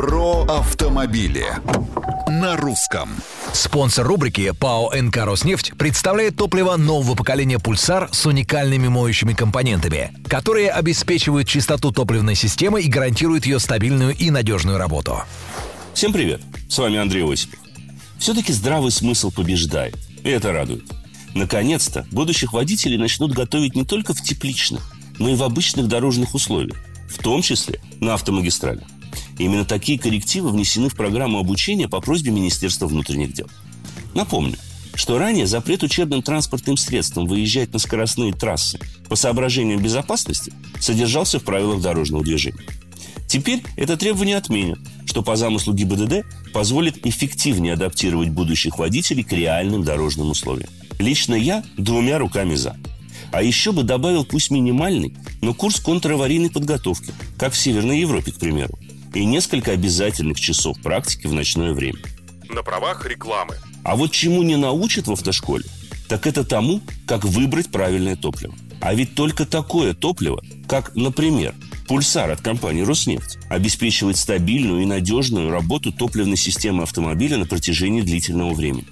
Про автомобили на русском. Спонсор рубрики ПАО «НК Роснефть» представляет топливо нового поколения «Пульсар» с уникальными моющими компонентами, которые обеспечивают чистоту топливной системы и гарантируют ее стабильную и надежную работу. Всем привет! С вами Андрей Осипов. Все-таки здравый смысл побеждает, и это радует. Наконец-то будущих водителей начнут готовить не только в тепличных, но и в обычных дорожных условиях, в том числе на автомагистралях. Именно такие коррективы внесены в программу обучения по просьбе Министерства внутренних дел. Напомню, что ранее запрет учебным транспортным средствам выезжать на скоростные трассы по соображениям безопасности содержался в правилах дорожного движения. Теперь это требование отменят, что по замыслу ГИБДД позволит эффективнее адаптировать будущих водителей к реальным дорожным условиям. Лично я двумя руками за. А еще бы добавил пусть минимальный, но курс контраварийной подготовки, как в Северной Европе, к примеру и несколько обязательных часов практики в ночное время. На правах рекламы. А вот чему не научат в автошколе, так это тому, как выбрать правильное топливо. А ведь только такое топливо, как, например, Пульсар от компании «Роснефть» обеспечивает стабильную и надежную работу топливной системы автомобиля на протяжении длительного времени.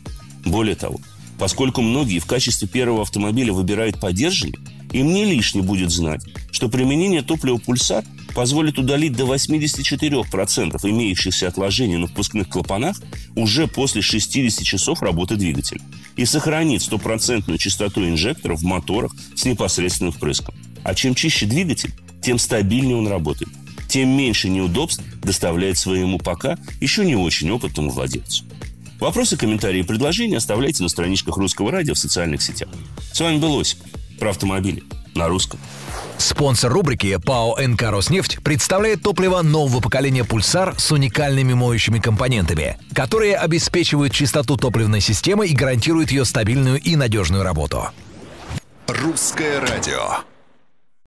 Более того, поскольку многие в качестве первого автомобиля выбирают поддержанный, им не лишне будет знать, что применение топлива «Пульсар» позволит удалить до 84% имеющихся отложений на впускных клапанах уже после 60 часов работы двигателя и сохранит стопроцентную частоту инжекторов в моторах с непосредственным впрыском. А чем чище двигатель, тем стабильнее он работает, тем меньше неудобств доставляет своему пока еще не очень опытному владельцу. Вопросы, комментарии и предложения оставляйте на страничках Русского радио в социальных сетях. С вами был Осип про автомобили на русском. Спонсор рубрики ПАО «НК Роснефть» представляет топливо нового поколения «Пульсар» с уникальными моющими компонентами, которые обеспечивают чистоту топливной системы и гарантируют ее стабильную и надежную работу. Русское радио.